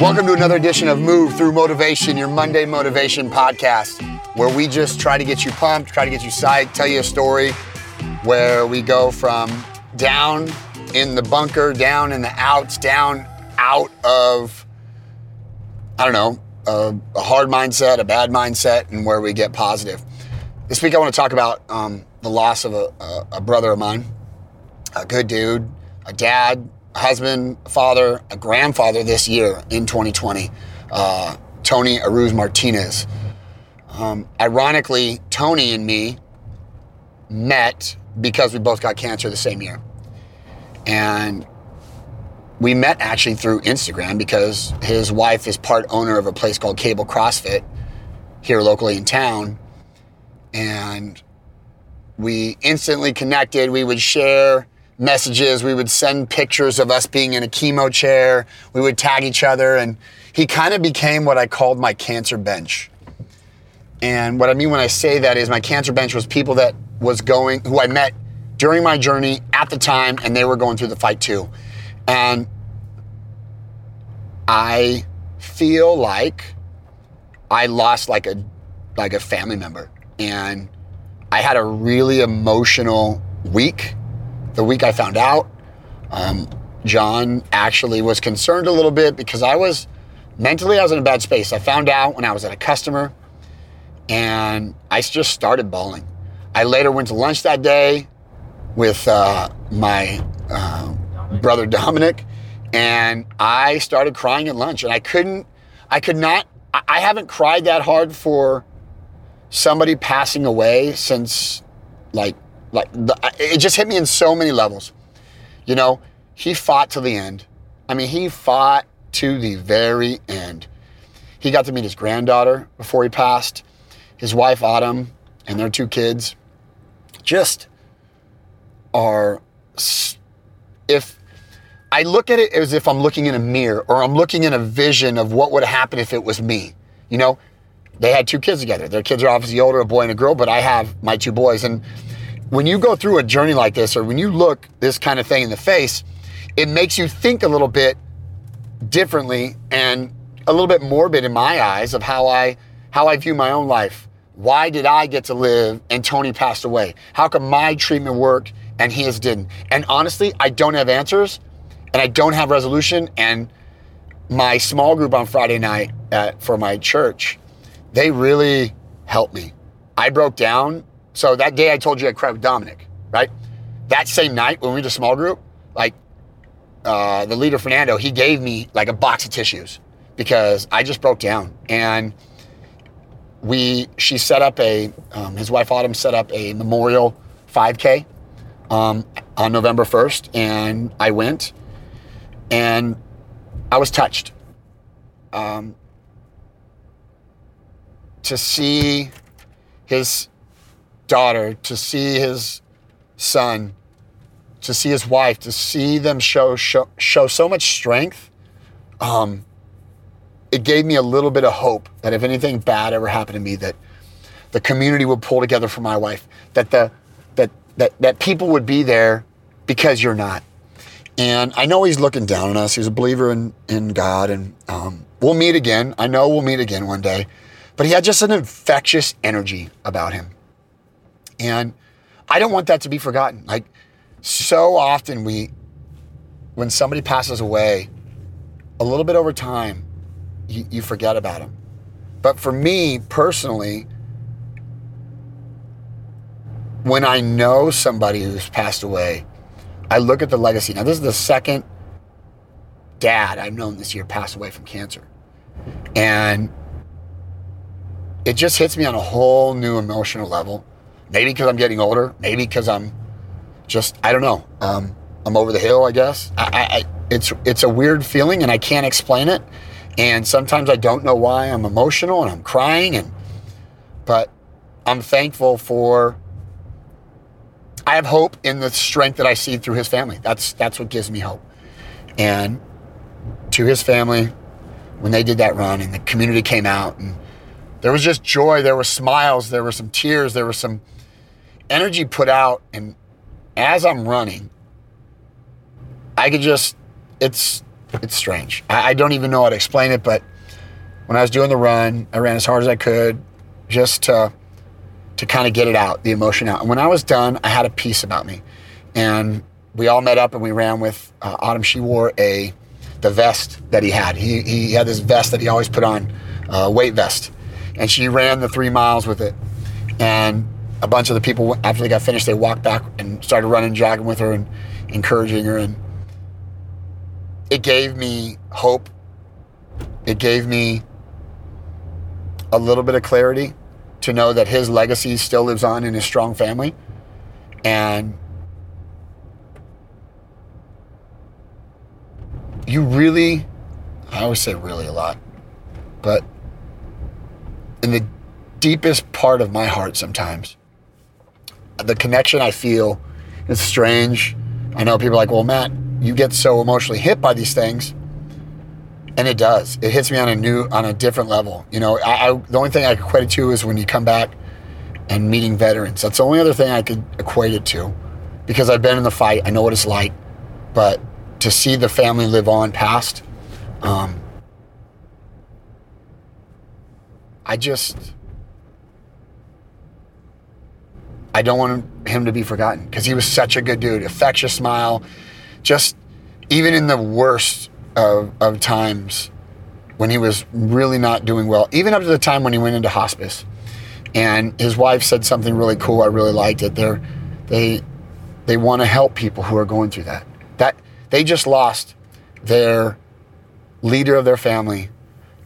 Welcome to another edition of Move Through Motivation, your Monday motivation podcast, where we just try to get you pumped, try to get you psyched, tell you a story where we go from down in the bunker, down in the outs, down out of, I don't know, a, a hard mindset, a bad mindset, and where we get positive. This week I want to talk about um, the loss of a, a, a brother of mine, a good dude, a dad, husband, father, a grandfather this year in 2020, uh, Tony Aruz Martinez. Um, ironically, Tony and me met because we both got cancer the same year. And we met actually through Instagram because his wife is part owner of a place called Cable CrossFit here locally in town. And we instantly connected. We would share messages. We would send pictures of us being in a chemo chair. We would tag each other. And he kind of became what I called my cancer bench. And what I mean when I say that is my cancer bench was people that was going, who I met during my journey at the time, and they were going through the fight too. And I feel like I lost like a like a family member. And I had a really emotional week. The week I found out, um, John actually was concerned a little bit because I was mentally I was in a bad space. I found out when I was at a customer, and I just started bawling. I later went to lunch that day with uh, my uh, brother Dominic, and I started crying at lunch. And I couldn't, I could not, I, I haven't cried that hard for somebody passing away since, like, like the, it just hit me in so many levels. You know, he fought to the end. I mean, he fought to the very end. He got to meet his granddaughter before he passed, his wife Autumn, and their two kids. Just are if I look at it as if I'm looking in a mirror or I'm looking in a vision of what would happen if it was me. You know, they had two kids together. Their kids are obviously older, a boy and a girl, but I have my two boys. And when you go through a journey like this, or when you look this kind of thing in the face, it makes you think a little bit differently and a little bit morbid in my eyes of how I how I view my own life. Why did I get to live and Tony passed away? How come my treatment worked and his didn't? And honestly, I don't have answers and I don't have resolution. And my small group on Friday night at, for my church, they really helped me. I broke down. So that day I told you I cried with Dominic, right? That same night when we were a small group, like uh, the leader Fernando, he gave me like a box of tissues because I just broke down. And we, she set up a, um, his wife Autumn set up a memorial 5K um, on November 1st, and I went, and I was touched. Um, to see his daughter, to see his son, to see his wife, to see them show show, show so much strength, um, it gave me a little bit of hope that if anything bad ever happened to me, that the community would pull together for my wife, that the that that that people would be there because you're not. And I know he's looking down on us. He's a believer in in God, and um, we'll meet again. I know we'll meet again one day. But he had just an infectious energy about him, and I don't want that to be forgotten. Like so often we, when somebody passes away, a little bit over time, you, you forget about them. But for me personally, when I know somebody who's passed away, I look at the legacy. Now, this is the second dad I've known this year passed away from cancer. And it just hits me on a whole new emotional level. Maybe because I'm getting older, maybe because I'm just, I don't know. Um, I'm over the hill, I guess. I, I, it's, it's a weird feeling and I can't explain it. And sometimes I don't know why I'm emotional and I'm crying and, but I'm thankful for I have hope in the strength that I see through his family. That's that's what gives me hope. And to his family, when they did that run and the community came out and there was just joy, there were smiles, there were some tears, there were some energy put out. And as I'm running, I could just it's it's strange. I, I don't even know how to explain it, but when I was doing the run, I ran as hard as I could, just to to kind of get it out, the emotion out. And when I was done, I had a peace about me, and we all met up and we ran with uh, Autumn. She wore a the vest that he had. He he had this vest that he always put on, uh, weight vest, and she ran the three miles with it. And a bunch of the people after they got finished, they walked back and started running, jogging with her, and encouraging her. And it gave me hope. It gave me a little bit of clarity to know that his legacy still lives on in his strong family. And you really, I always say really a lot, but in the deepest part of my heart sometimes, the connection I feel is strange. I know people are like, well, Matt, you get so emotionally hit by these things. And it does. It hits me on a new, on a different level. You know, I, I, the only thing I could equate it to is when you come back and meeting veterans. That's the only other thing I could equate it to, because I've been in the fight. I know what it's like. But to see the family live on past, um, I just, I don't want him to be forgotten because he was such a good dude, infectious smile, just even in the worst of, of times when he was really not doing well, even up to the time when he went into hospice. And his wife said something really cool. I really liked it. They're, they they want to help people who are going through that. That they just lost their leader of their family,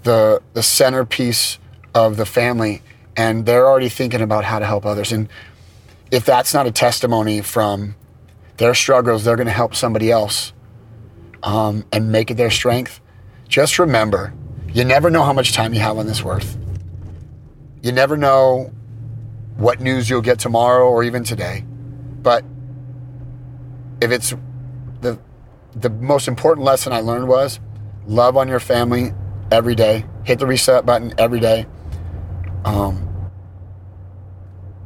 the the centerpiece of the family, and they're already thinking about how to help others. And if that's not a testimony from their struggles, they're going to help somebody else um, and make it their strength. Just remember, you never know how much time you have on this earth. You never know what news you'll get tomorrow or even today. But if it's the the most important lesson I learned was love on your family every day. Hit the reset button every day. Um,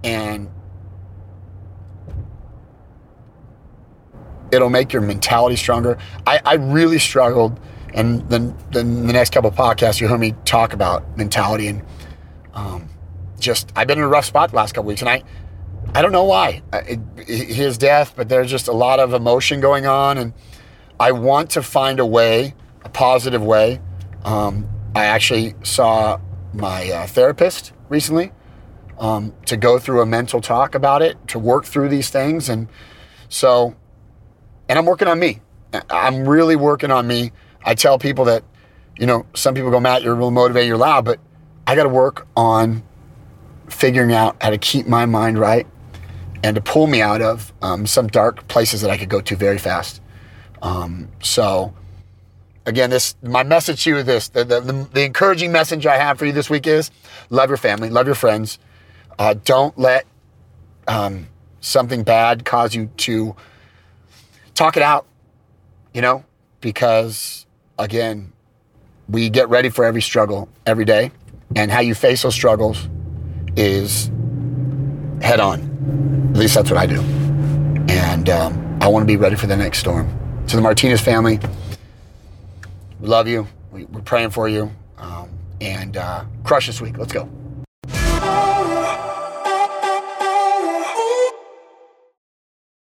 and it'll make your mentality stronger. I, I really struggled, and then, then the next couple of podcasts you heard me talk about mentality and um, just I've been in a rough spot the last couple weeks, and I I don't know why it, his death, but there's just a lot of emotion going on, and I want to find a way, a positive way. Um, I actually saw my uh, therapist recently um, to go through a mental talk about it, to work through these things, and so and I'm working on me. I'm really working on me. I tell people that, you know, some people go, Matt, you're real motivated, you're loud, but I got to work on figuring out how to keep my mind right and to pull me out of um, some dark places that I could go to very fast. Um, so, again, this my message to you is this: the, the, the, encouraging message I have for you this week is love your family, love your friends. Uh, don't let um, something bad cause you to talk it out, you know, because again, we get ready for every struggle every day. And how you face those struggles is head on. At least that's what I do. And um, I want to be ready for the next storm. To the Martinez family, we love you. We, are praying for you. Um, and uh, crush this week. Let's go.